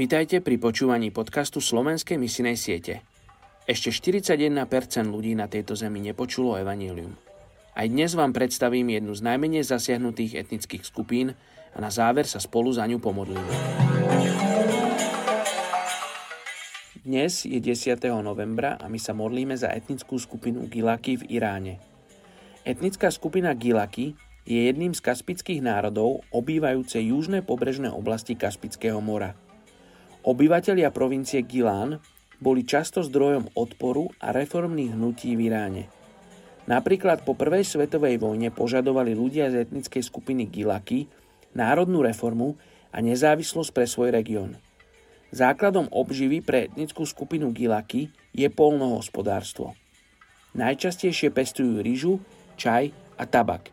Vítajte pri počúvaní podcastu Slovenskej misinej siete. Ešte 41% ľudí na tejto zemi nepočulo evanílium. Aj dnes vám predstavím jednu z najmenej zasiahnutých etnických skupín a na záver sa spolu za ňu pomodlíme. Dnes je 10. novembra a my sa modlíme za etnickú skupinu Gilaki v Iráne. Etnická skupina Gilaki je jedným z kaspických národov obývajúce južné pobrežné oblasti Kaspického mora – Obyvatelia provincie Gilán boli často zdrojom odporu a reformných hnutí v Iráne. Napríklad po prvej svetovej vojne požadovali ľudia z etnickej skupiny Gilaki národnú reformu a nezávislosť pre svoj región. Základom obživy pre etnickú skupinu Gilaki je polnohospodárstvo. Najčastejšie pestujú ryžu, čaj a tabak.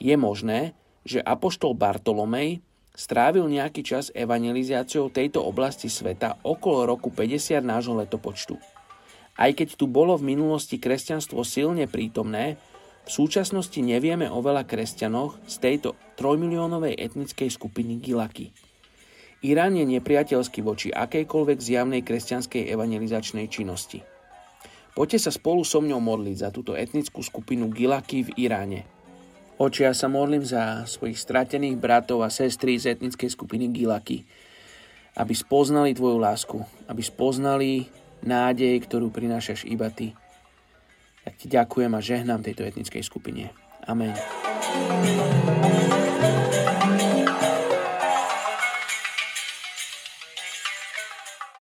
Je možné, že apoštol Bartolomej strávil nejaký čas evangelizáciou tejto oblasti sveta okolo roku 50 nášho letopočtu. Aj keď tu bolo v minulosti kresťanstvo silne prítomné, v súčasnosti nevieme o veľa kresťanoch z tejto trojmiliónovej etnickej skupiny Gilaki. Irán je nepriateľský voči akejkoľvek zjavnej kresťanskej evangelizačnej činnosti. Poďte sa spolu so mňou modliť za túto etnickú skupinu Gilaki v Iráne – Oči, ja sa modlím za svojich stratených bratov a sestry z etnickej skupiny Gilaki, aby spoznali Tvoju lásku, aby spoznali nádej, ktorú prinášaš iba Ty. Ja Ti ďakujem a žehnám tejto etnickej skupine. Amen.